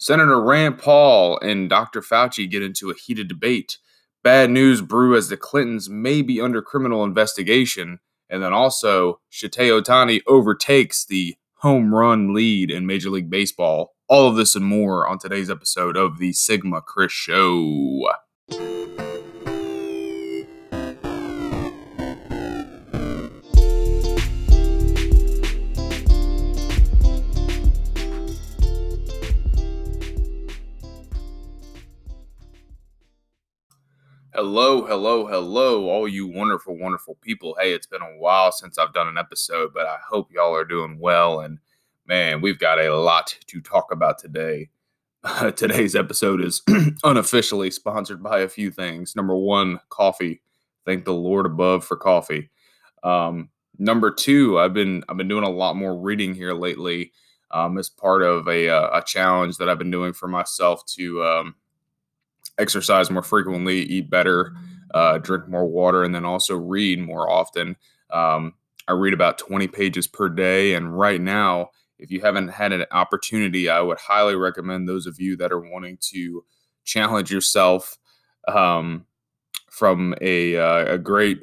Senator Rand Paul and Dr. Fauci get into a heated debate. Bad news brew as the Clintons may be under criminal investigation. And then also, Shohei Ohtani overtakes the home run lead in Major League Baseball. All of this and more on today's episode of the Sigma Chris Show. Hello, hello, hello, all you wonderful, wonderful people. Hey, it's been a while since I've done an episode, but I hope y'all are doing well. And man, we've got a lot to talk about today. Uh, today's episode is unofficially sponsored by a few things. Number one, coffee. Thank the Lord above for coffee. Um, number two, I've been I've been doing a lot more reading here lately um, as part of a, uh, a challenge that I've been doing for myself to um, exercise more frequently, eat better, uh, drink more water, and then also read more often. Um, I read about 20 pages per day. And right now, if you haven't had an opportunity, I would highly recommend those of you that are wanting to challenge yourself um, from a, uh, a great,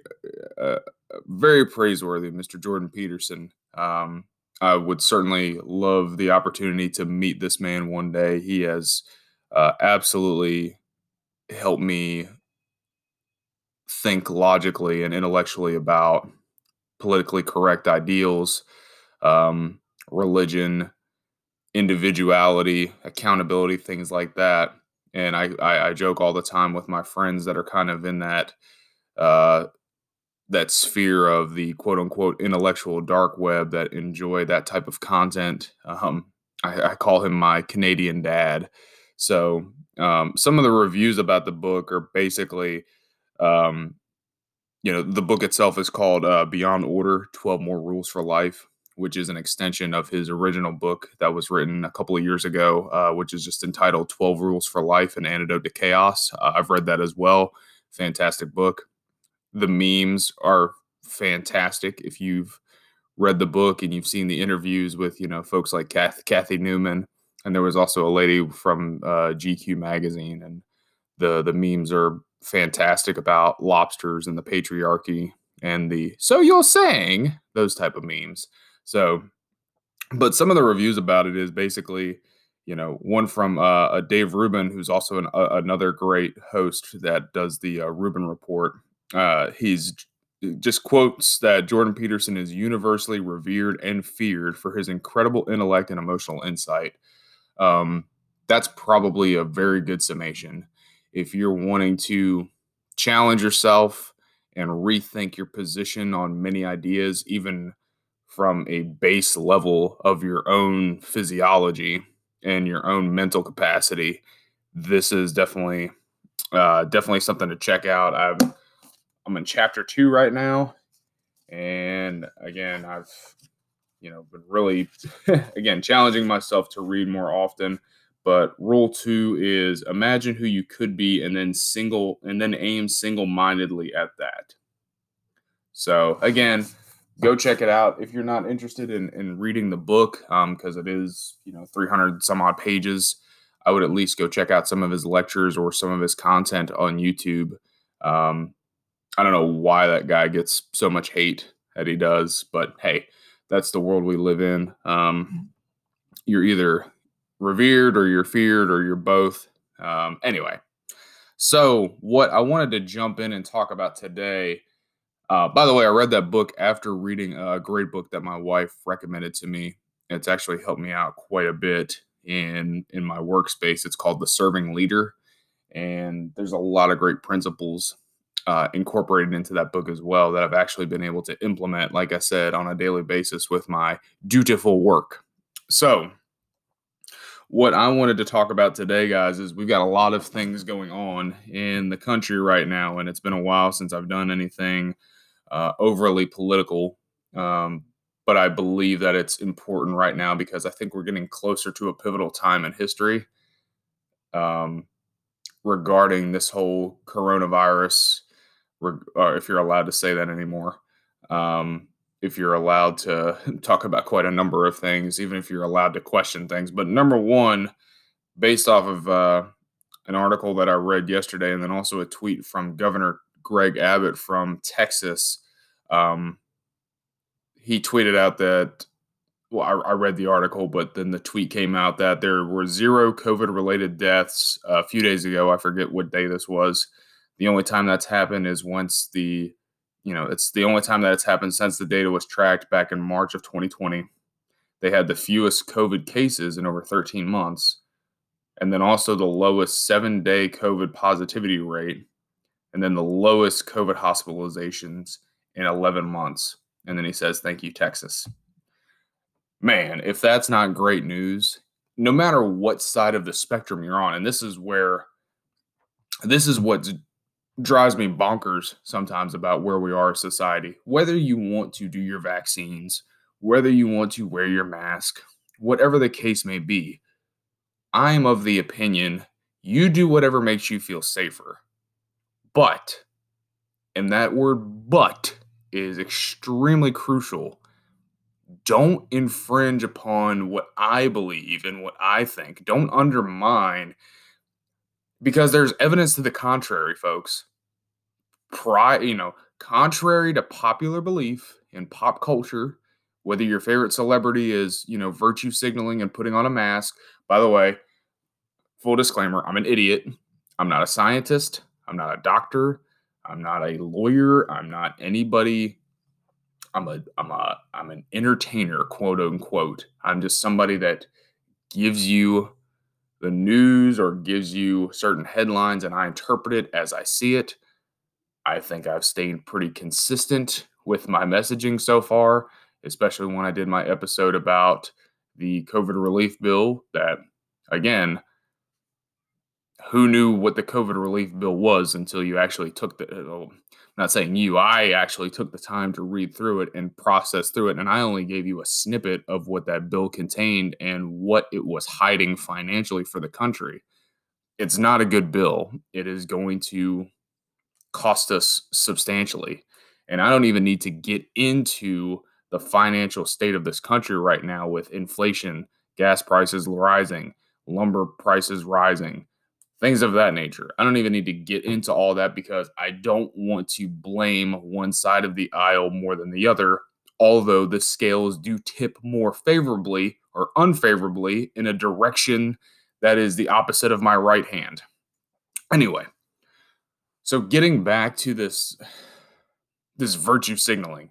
uh, very praiseworthy Mr. Jordan Peterson. Um, I would certainly love the opportunity to meet this man one day. He has uh, absolutely help me think logically and intellectually about politically correct ideals, um, religion, individuality, accountability, things like that. And I, I, I, joke all the time with my friends that are kind of in that uh, that sphere of the quote unquote intellectual dark web that enjoy that type of content. Um, I, I call him my Canadian dad. So um, some of the reviews about the book are basically, um, you know, the book itself is called uh, Beyond Order 12 More Rules for Life, which is an extension of his original book that was written a couple of years ago, uh, which is just entitled 12 Rules for Life An Antidote to Chaos. Uh, I've read that as well. Fantastic book. The memes are fantastic. If you've read the book and you've seen the interviews with, you know, folks like Kath, Cathy Newman and there was also a lady from uh, GQ magazine, and the the memes are fantastic about lobsters and the patriarchy and the so you're saying those type of memes. So, but some of the reviews about it is basically, you know, one from uh, Dave Rubin, who's also an, uh, another great host that does the uh, Rubin Report. Uh, he's just quotes that Jordan Peterson is universally revered and feared for his incredible intellect and emotional insight. Um, that's probably a very good summation. If you're wanting to challenge yourself and rethink your position on many ideas, even from a base level of your own physiology and your own mental capacity, this is definitely uh, definitely something to check out. I've I'm in chapter two right now, and again, I've you know, been really, again, challenging myself to read more often. But rule two is imagine who you could be and then single and then aim single mindedly at that. So again, go check it out if you're not interested in, in reading the book because um, it is you know 300 some odd pages i would at least go check out some of his lectures or some of his content on youtube um, i don't know why that guy gets so much hate that he does but hey that's the world we live in. Um, you're either revered or you're feared or you're both. Um, anyway, so what I wanted to jump in and talk about today. Uh, by the way, I read that book after reading a great book that my wife recommended to me. It's actually helped me out quite a bit in in my workspace. It's called The Serving Leader, and there's a lot of great principles uh, incorporated into that book as well that I've actually been able to implement, like I said, on a daily basis with my dutiful work. So, what I wanted to talk about today, guys, is we've got a lot of things going on in the country right now, and it's been a while since I've done anything uh, overly political. Um, but I believe that it's important right now because I think we're getting closer to a pivotal time in history um, regarding this whole coronavirus or if you're allowed to say that anymore. Um, if you're allowed to talk about quite a number of things, even if you're allowed to question things. But number one, based off of uh, an article that I read yesterday, and then also a tweet from Governor Greg Abbott from Texas. Um, he tweeted out that, well, I, I, read the article, but then the tweet came out that there were zero COVID related deaths a few days ago. I forget what day this was. The only time that's happened is once the, you know, it's the only time that it's happened since the data was tracked back in March of 2020. They had the fewest COVID cases in over 13 months and then also the lowest seven day COVID positivity rate, and then the lowest COVID hospitalizations in 11 months. And then he says, Thank you, Texas. Man, if that's not great news, no matter what side of the spectrum you're on, and this is where this is what drives me bonkers sometimes about where we are as society. Whether you want to do your vaccines, whether you want to wear your mask, whatever the case may be, I'm of the opinion you do whatever makes you feel safer. But, and that word but is extremely crucial. Don't infringe upon what I believe and what I think. Don't undermine, because there's evidence to the contrary, folks. Pri- you know, contrary to popular belief in pop culture, whether your favorite celebrity is, you know, virtue signaling and putting on a mask. By the way, full disclaimer, I'm an idiot. I'm not a scientist. I'm not a doctor. I'm not a lawyer. I'm not anybody. I'm a I'm a I'm an entertainer, quote unquote. I'm just somebody that gives you the news or gives you certain headlines and I interpret it as I see it. I think I've stayed pretty consistent with my messaging so far especially when I did my episode about the COVID relief bill. That, again, who knew what the COVID relief bill was until you actually took the. Uh, Not saying you, I actually took the time to read through it and process through it. And I only gave you a snippet of what that bill contained and what it was hiding financially for the country. It's not a good bill. It is going to cost us substantially. And I don't even need to get into the financial state of this country right now with inflation, gas prices rising, lumber prices rising, things of that nature. I don't even need to get into all that because I don't want to blame one side of the aisle more than the other, although the scales do tip more favorably or unfavorably in a direction that is the opposite of my right hand. Anyway, so getting back to this this virtue signaling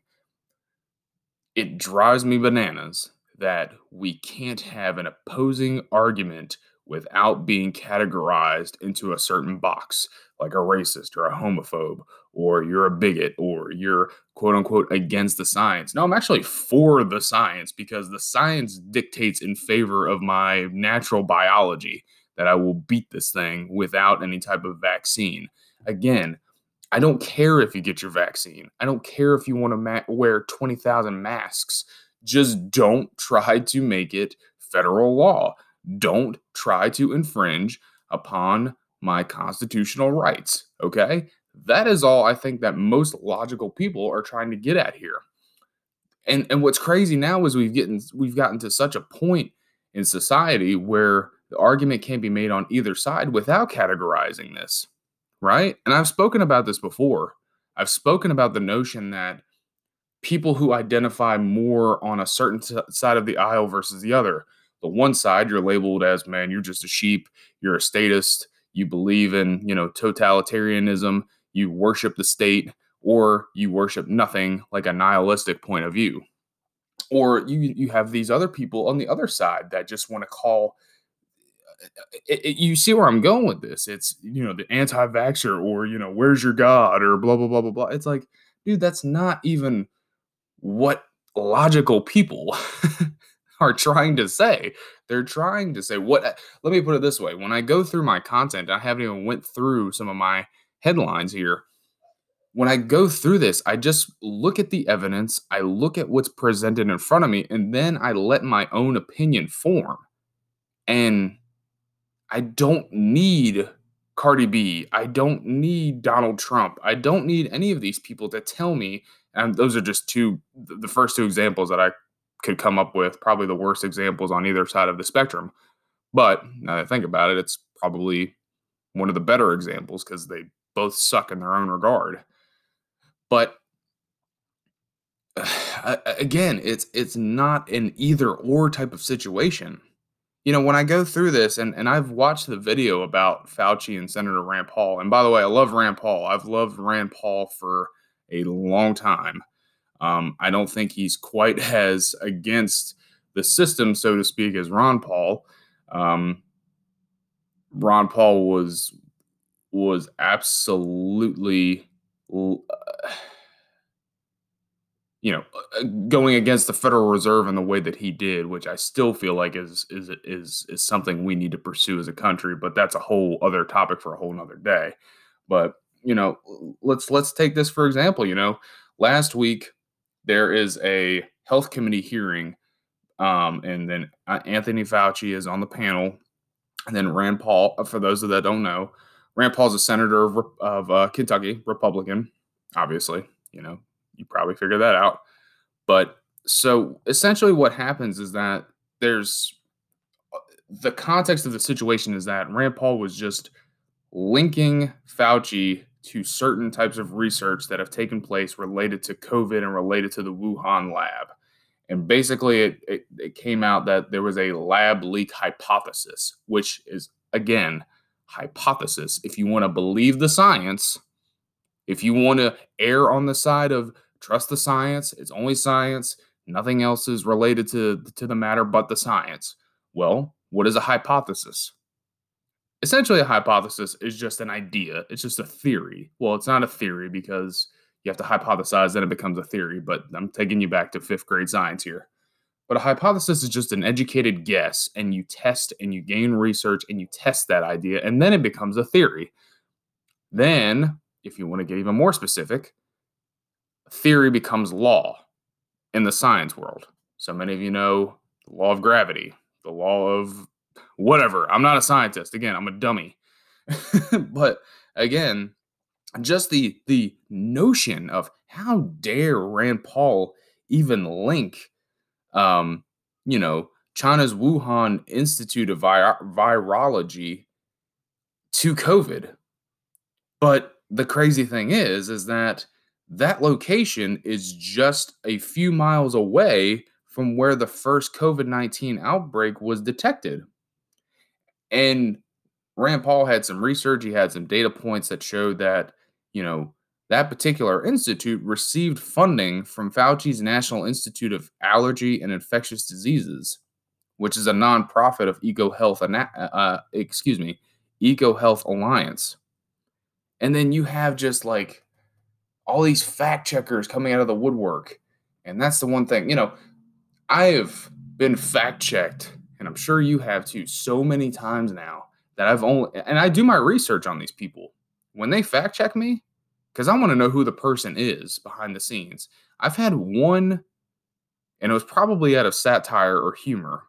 it drives me bananas that we can't have an opposing argument without being categorized into a certain box, like a racist or a homophobe, or you're a bigot, or you're quote unquote against the science. No, I'm actually for the science because the science dictates in favor of my natural biology that I will beat this thing without any type of vaccine. Again, I don't care if you get your vaccine. I don't care if you want to ma- wear 20,000 masks. Just don't try to make it federal law. Don't try to infringe upon my constitutional rights. Okay? That is all I think that most logical people are trying to get at here. And and what's crazy now is we've gotten we've gotten to such a point in society where the argument can't be made on either side without categorizing this right? And I've spoken about this before. I've spoken about the notion that people who identify more on a certain t- side of the aisle versus the other, the one side you're labeled as, man, you're just a sheep, you're a statist, you believe in, you know, totalitarianism, you worship the state, or you worship nothing like a nihilistic point of view. Or you you have these other people on the other side that just want to call it, it, you see where I'm going with this. It's you know the anti-vaxxer or you know where's your God or blah blah blah blah blah. It's like, dude, that's not even what logical people are trying to say. They're trying to say what. Uh, let me put it this way: when I go through my content, I haven't even went through some of my headlines here. When I go through this, I just look at the evidence, I look at what's presented in front of me, and then I let my own opinion form. And I don't need Cardi B. I don't need Donald Trump. I don't need any of these people to tell me. And those are just two, the first two examples that I could come up with, probably the worst examples on either side of the spectrum. But now that I think about it, it's probably one of the better examples because they both suck in their own regard. But again, it's it's not an either or type of situation. You know, when I go through this, and, and I've watched the video about Fauci and Senator Rand Paul, and by the way, I love Rand Paul. I've loved Rand Paul for a long time. Um, I don't think he's quite as against the system, so to speak, as Ron Paul. Um, Ron Paul was was absolutely uh, you know uh, going against the Federal Reserve in the way that he did, which I still feel like is is is is something we need to pursue as a country, but that's a whole other topic for a whole nother day. But you know, let's let's take this for example. You know, last week there is a health committee hearing, um, and then uh, Anthony Fauci is on the panel, and then Rand Paul. For those that don't know, Rand Paul's a senator of, of uh, Kentucky, Republican, obviously. You know, you probably figured that out. But so essentially, what happens is that there's uh, the context of the situation is that Rand Paul was just linking Fauci to certain types of research that have taken place related to COVID and related to the Wuhan lab. And basically, it, it, it came out that there was a lab leak hypothesis, which is, again, hypothesis. If you want to believe the science, if you want to err on the side of trust the science, it's only science, nothing else is related to, to the matter but the science. Well, what is a hypothesis? Essentially, a hypothesis is just an idea, it's just a theory. Well, it's not a theory because you have to hypothesize, then it becomes a theory, but I'm taking you back to fifth grade science here. But a hypothesis is just an educated guess, and you test and you gain research and you test that idea, and then it becomes a theory. Then, if you want to get even more specific, theory becomes law in the science world. So many of you know the law of gravity, the law of whatever. I'm not a scientist. Again, I'm a dummy. but again, just the the notion of how dare Rand Paul even link um, you know, China's Wuhan Institute of Vi- Virology to COVID. But the crazy thing is, is that that location is just a few miles away from where the first COVID 19 outbreak was detected. And Rand Paul had some research, he had some data points that showed that, you know, that particular institute received funding from Fauci's National Institute of Allergy and Infectious Diseases, which is a nonprofit of EcoHealth, uh, excuse me, EcoHealth Alliance. And then you have just like all these fact checkers coming out of the woodwork. And that's the one thing, you know, I have been fact checked, and I'm sure you have too, so many times now that I've only, and I do my research on these people. When they fact check me, because I want to know who the person is behind the scenes. I've had one, and it was probably out of satire or humor.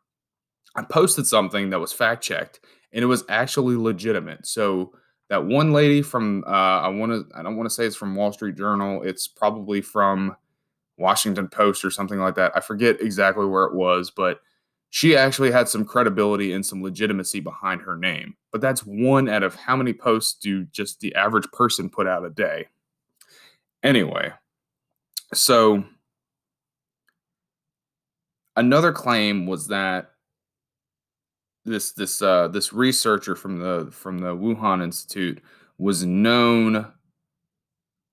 I posted something that was fact checked, and it was actually legitimate. So that one lady from uh, I want to I don't want to say it's from Wall Street Journal. It's probably from Washington Post or something like that. I forget exactly where it was, but she actually had some credibility and some legitimacy behind her name. But that's one out of how many posts do just the average person put out a day? Anyway, so another claim was that this this uh, this researcher from the from the Wuhan Institute was known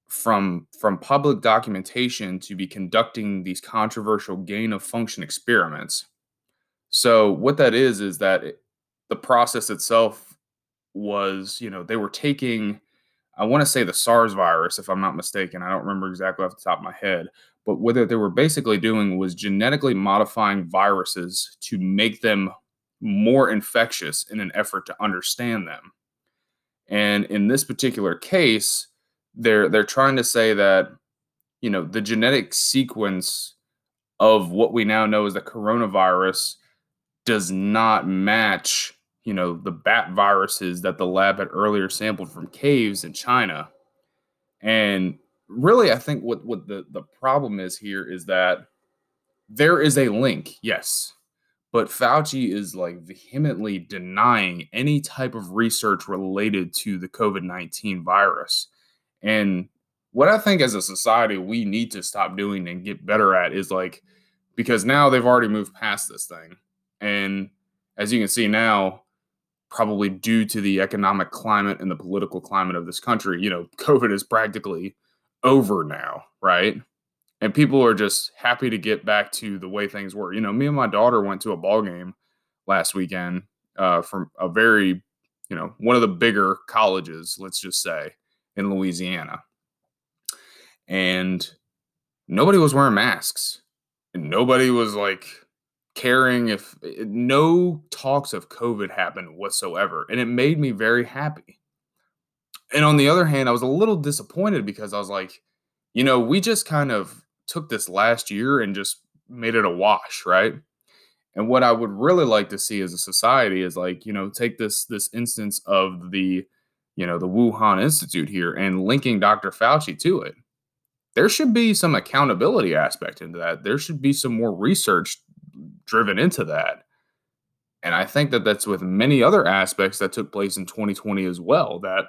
from from public documentation to be conducting these controversial gain of function experiments. So what that is is that it, the process itself was, you know, they were taking I want to say the SARS virus, if I'm not mistaken. I don't remember exactly off the top of my head. But what they were basically doing was genetically modifying viruses to make them more infectious in an effort to understand them. And in this particular case, they're they're trying to say that you know the genetic sequence of what we now know as the coronavirus does not match you know, the bat viruses that the lab had earlier sampled from caves in China. And really, I think what, what the, the problem is here is that there is a link, yes, but Fauci is like vehemently denying any type of research related to the COVID 19 virus. And what I think as a society we need to stop doing and get better at is like, because now they've already moved past this thing. And as you can see now, probably due to the economic climate and the political climate of this country, you know, COVID is practically over now, right? And people are just happy to get back to the way things were. You know, me and my daughter went to a ball game last weekend uh, from a very, you know, one of the bigger colleges, let's just say, in Louisiana. And nobody was wearing masks. And nobody was like caring if eh, no talks of COVID happened whatsoever. And it made me very happy. And on the other hand, I was a little disappointed because I was like, you know, we just kind of took this last year and just made it a wash, right? And what I would really like to see as a society is like, you know, take this this instance of the, you know, the Wuhan Institute here and linking Dr. Fauci to it. There should be some accountability aspect into that. There should be some more research driven into that. And I think that that's with many other aspects that took place in 2020 as well. That,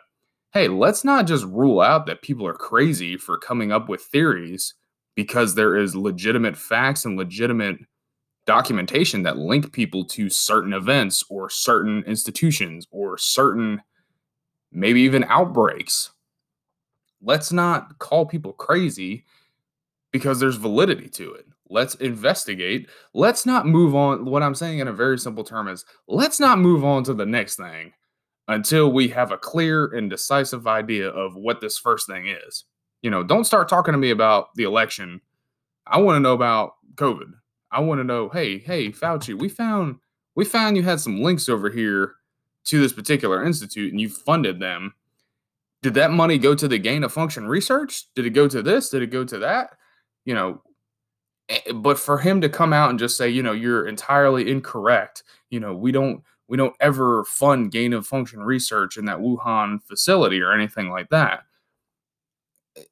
hey, let's not just rule out that people are crazy for coming up with theories because there is legitimate facts and legitimate documentation that link people to certain events or certain institutions or certain maybe even outbreaks. Let's not call people crazy because there's validity to it. Let's investigate. Let's not move on. What I'm saying in a very simple term is let's not move on to the next thing until we have a clear and decisive idea of what this first thing is. You know, don't start talking to me about the election. I want to know about COVID. I want to know, hey, hey, Fauci, we found we found you had some links over here to this particular institute and you funded them. Did that money go to the gain of function research? Did it go to this? Did it go to that? You know, but for him to come out and just say, you know, you're entirely incorrect. You know, we don't we don't ever fund gain of function research in that Wuhan facility or anything like that. Eh,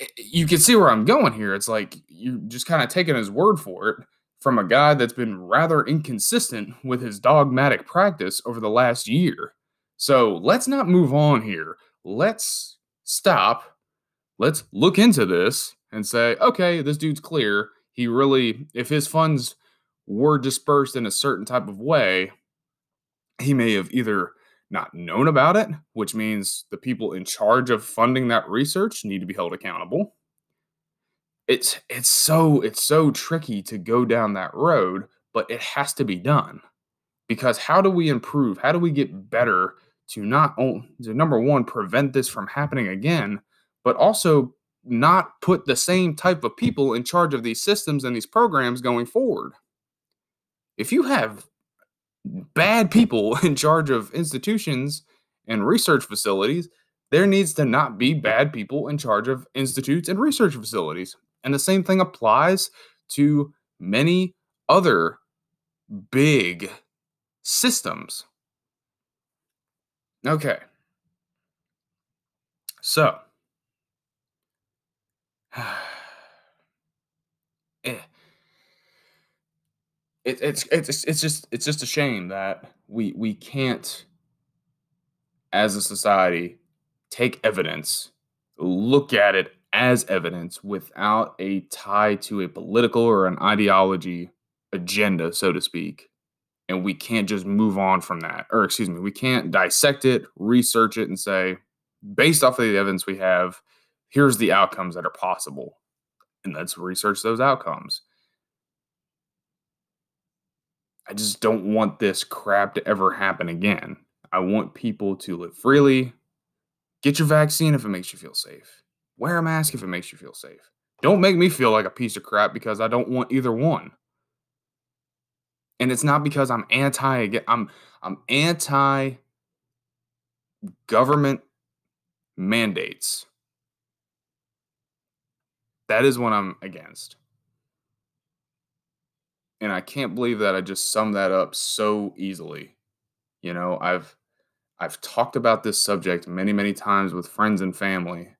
eh, you can see where I'm going here. It's like you're just kind of taking his word for it from a guy that's been rather inconsistent with his dogmatic practice over the last year. So let's not move on here. Let's stop. Let's look into this and say, okay, this dude's clear he really, if his funds were dispersed in a certain type of way, he may have either not known about it, which means the people in charge of funding that research need to be held accountable. It's it's so it's so tricky to go down that road, but it has to be done. Because how do we improve? How do we get better to not only to number one prevent this from happening again, but also not put the same type of people in charge of these systems and these programs going forward. If you have bad people in charge of institutions and research facilities, there needs to not be bad people in charge of institutes and research facilities. And the same thing applies to many other big systems. Okay. So. Eh. it, it's it's it's just it's just a shame that we we can't as a society take evidence look at it as evidence without a tie to a political or an ideology agenda so to speak and we can't just move on from that or excuse me we can't dissect it research it and say based off of the evidence we have here's the outcomes that are possible and let's research those outcomes. I just don't want this crap to ever happen again. I want people to live freely get your vaccine if it makes you feel safe wear a mask if it makes you feel safe. Don't make me feel like a piece of crap because i don't want either one. And it's not because i'm anti i'm i'm anti government mandates that is what I'm against. And I can't believe that I just summed that up so easily. You know, I've I've talked about this subject many, many times with friends and family.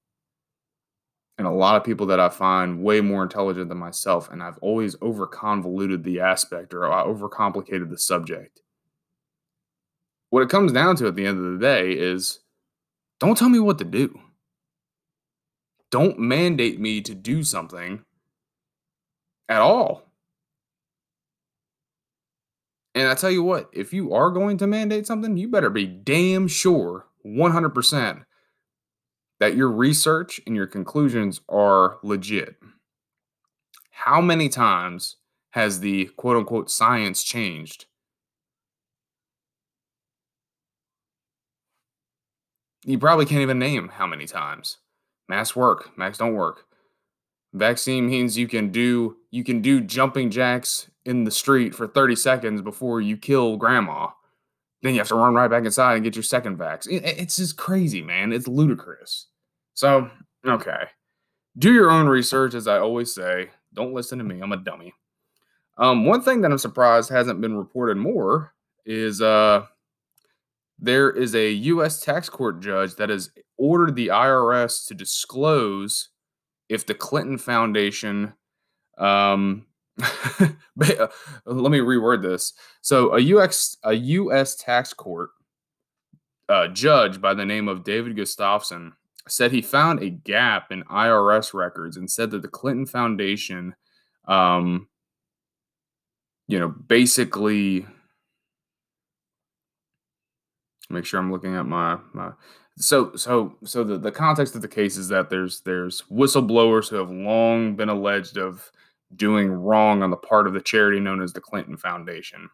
and a lot of people that I find way more intelligent than myself, and I've always over convoluted the aspect or I overcomplicated the subject. What it comes down to at the end of the day is don't tell me what to do. Don't mandate me to do something at all. And I tell you what, if you are going to mandate something, you better be damn sure 100% that your research and your conclusions are legit. How many times has the quote unquote science changed? You probably can't even name how many times. Masks work, masks don't work. Vaccine means you can do you can do jumping jacks in the street for 30 seconds before you kill grandma. Then you have to run right back inside and get your second vax. It's just crazy, man. It's ludicrous. So, okay. Do your own research, as I always say. Don't listen to me. I'm a dummy. Um, one thing that I'm surprised hasn't been reported more is uh, there is a U.S. tax court judge that has ordered the IRS to disclose if the Clinton Foundation. Um, uh, let me reword this. So, a U.S. a U.S. tax court uh, judge by the name of David Gustafson said he found a gap in IRS records and said that the Clinton Foundation, um, you know, basically make sure I'm looking at my my so so so the, the context of the case is that there's there's whistleblowers who have long been alleged of doing wrong on the part of the charity known as the Clinton Foundation.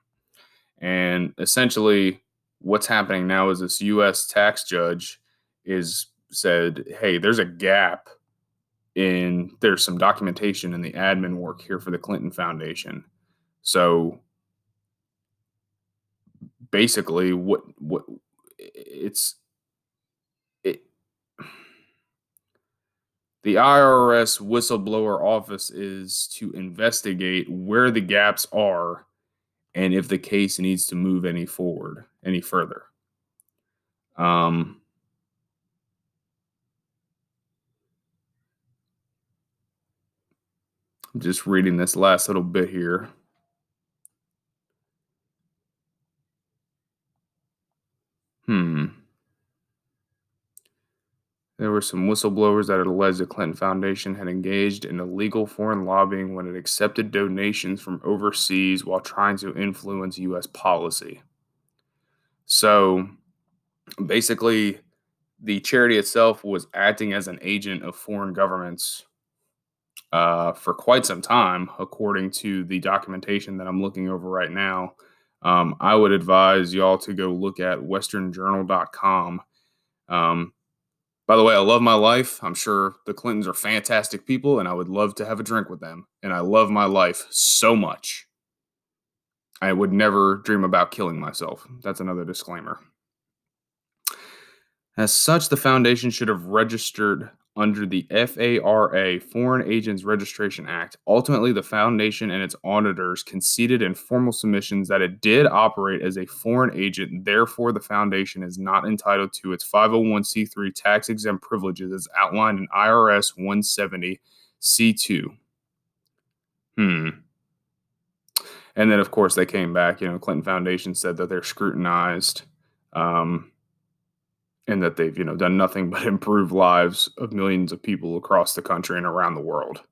And essentially what's happening now is this US tax judge is said, hey, there's a gap in there's some documentation in the admin work here for the Clinton Foundation. So basically what what it's the IRS whistleblower office is to investigate where the gaps are and if the case needs to move any forward any further. Um I'm just reading this last little bit here. Hmm. There were some whistleblowers that alleged the Clinton Foundation had engaged in illegal foreign lobbying when it accepted donations from overseas while trying to influence U.S. policy. So basically, the charity itself was acting as an agent of foreign governments uh, for quite some time, according to the documentation that I'm looking over right now. Um, I would advise y'all to go look at westernjournal.com. Um, by the way, I love my life. I'm sure the Clintons are fantastic people, and I would love to have a drink with them. And I love my life so much. I would never dream about killing myself. That's another disclaimer. As such, the foundation should have registered under the FARA, Foreign Agents Registration Act. Ultimately, the foundation and its auditors conceded in formal submissions that it did operate as a foreign agent. Therefore, the foundation is not entitled to its 501c3 tax exempt privileges as outlined in IRS 170 C2. Hmm. And then, of course, they came back. You know, Clinton Foundation said that they're scrutinized. Um, and that they've you know done nothing but improve lives of millions of people across the country and around the world.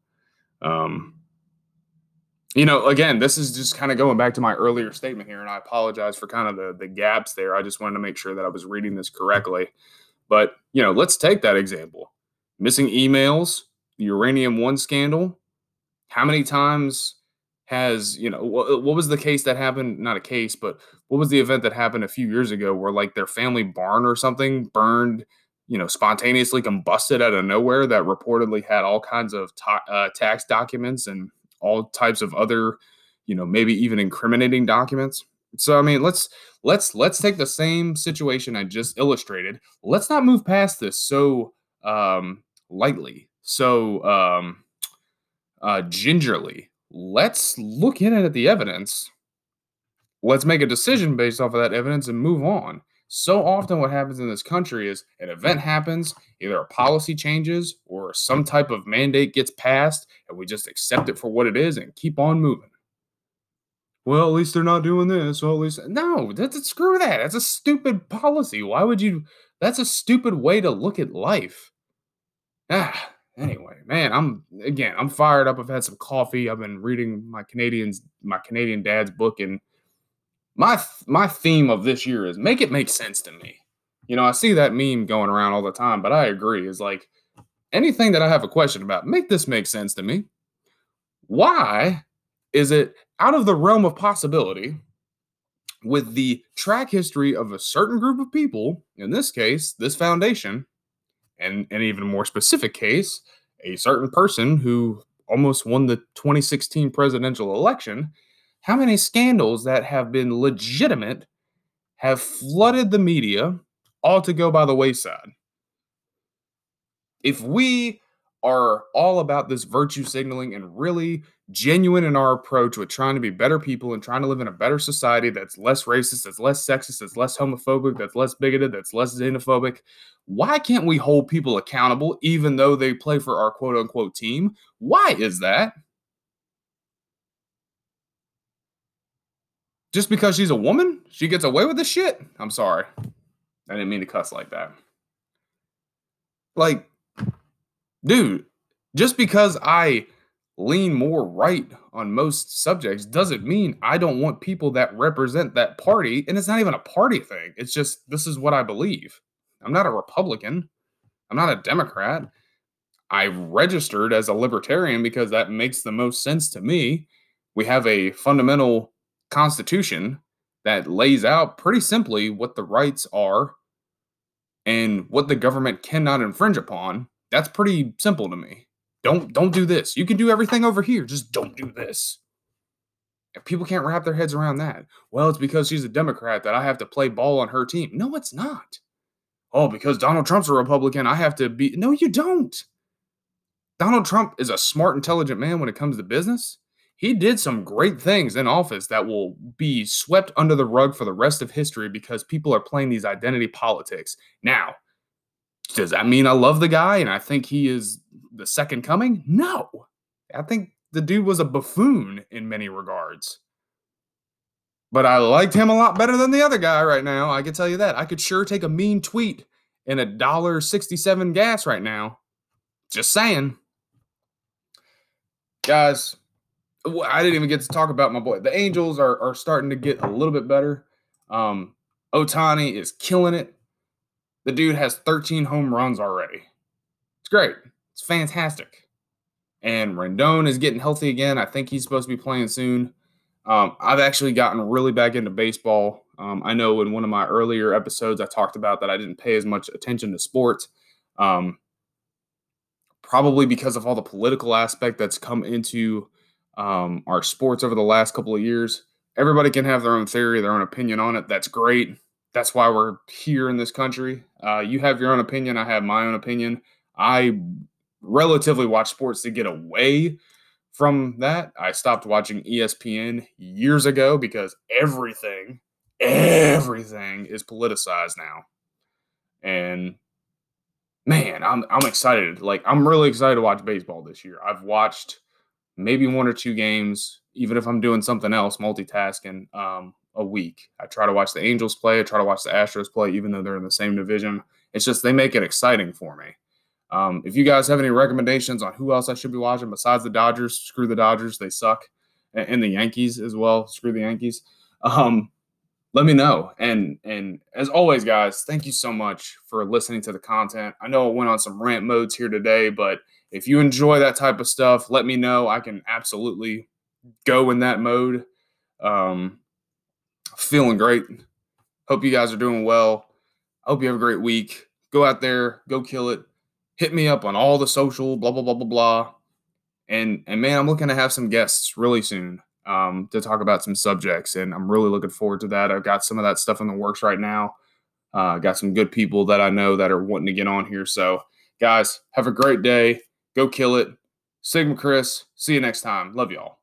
Um, you know again this is just kind of going back to my earlier statement here and i apologize for kind of the, the gaps there. I just wanted to make sure that i was reading this correctly. But you know let's take that example. Missing emails the uranium one scandal. How many times has you know what, what was the case that happened? Not a case but what was the event that happened a few years ago where like their family barn or something burned you know spontaneously combusted out of nowhere that reportedly had all kinds of ta- uh, tax documents and all types of other you know maybe even incriminating documents? So i mean let's let's let's take the same situation i just illustrated. Let's not move past this so um lightly so um uh gingerly let's look in at the evidence. Let's make a decision based off of that evidence and move on. so often what happens in this country is an event happens, either a policy changes or some type of mandate gets passed, and we just accept it for what it is and keep on moving. Well, at least they're not doing this. Well, at least no, that's screw that. That's a stupid policy. Why would you? That's a stupid way to look at life. Ah, anyway, man, I'm again, I'm fired up. I've had some coffee. I've been reading my Canadians, my Canadian dad's book, and my my theme of this year is make it make sense to me. You know, I see that meme going around all the time, but I agree. Is like anything that I have a question about, make this make sense to me. Why is it out of the realm of possibility with the track history of a certain group of people, in this case, this foundation, and an even more specific case, a certain person who almost won the 2016 presidential election, how many scandals that have been legitimate have flooded the media all to go by the wayside? If we are all about this virtue signaling and really genuine in our approach with trying to be better people and trying to live in a better society that's less racist, that's less sexist, that's less homophobic, that's less bigoted, that's less xenophobic, why can't we hold people accountable even though they play for our quote unquote team? Why is that? Just because she's a woman, she gets away with the shit? I'm sorry. I didn't mean to cuss like that. Like, dude, just because I lean more right on most subjects doesn't mean I don't want people that represent that party. And it's not even a party thing. It's just this is what I believe. I'm not a Republican. I'm not a Democrat. I registered as a libertarian because that makes the most sense to me. We have a fundamental constitution that lays out pretty simply what the rights are and what the government cannot infringe upon. That's pretty simple to me. Don't don't do this. You can do everything over here. Just don't do this. If people can't wrap their heads around that, well, it's because she's a Democrat that I have to play ball on her team. No, it's not. Oh, because Donald Trump's a Republican, I have to be. No, you don't. Donald Trump is a smart, intelligent man when it comes to business. He did some great things in office that will be swept under the rug for the rest of history because people are playing these identity politics. Now, does that mean I love the guy and I think he is the second coming? No. I think the dude was a buffoon in many regards. But I liked him a lot better than the other guy right now. I can tell you that. I could sure take a mean tweet and a dollar sixty-seven gas right now. Just saying. Guys, I didn't even get to talk about my boy. The Angels are, are starting to get a little bit better. Um, Ohtani is killing it. The dude has 13 home runs already. It's great. It's fantastic. And Rendon is getting healthy again. I think he's supposed to be playing soon. Um, I've actually gotten really back into baseball. Um, I know in one of my earlier episodes, I talked about that I didn't pay as much attention to sports, um, probably because of all the political aspect that's come into um, our sports over the last couple of years. Everybody can have their own theory, their own opinion on it. That's great that's why we're here in this country. Uh, you have your own opinion. I have my own opinion. I relatively watch sports to get away from that. I stopped watching ESPN years ago because everything, everything is politicized now. And man, I'm I'm excited. Like I'm really excited to watch baseball this year. I've watched maybe one or two games, even if I'm doing something else, multitasking. Um, a week. I try to watch the Angels play. I try to watch the Astros play, even though they're in the same division. It's just they make it exciting for me. Um, if you guys have any recommendations on who else I should be watching besides the Dodgers, screw the Dodgers, they suck, and the Yankees as well, screw the Yankees. Um, let me know. And and as always, guys, thank you so much for listening to the content. I know I went on some rant modes here today, but if you enjoy that type of stuff, let me know. I can absolutely go in that mode. Um, feeling great. Hope you guys are doing well. I hope you have a great week. Go out there, go kill it. Hit me up on all the social, blah, blah, blah, blah, blah. And and man, I'm looking to have some guests really soon um, to talk about some subjects. And I'm really looking forward to that. I've got some of that stuff in the works right now. Uh, got some good people that I know that are wanting to get on here. So, guys, have a great day. Go kill it. Sigma Chris. See you next time. Love y'all.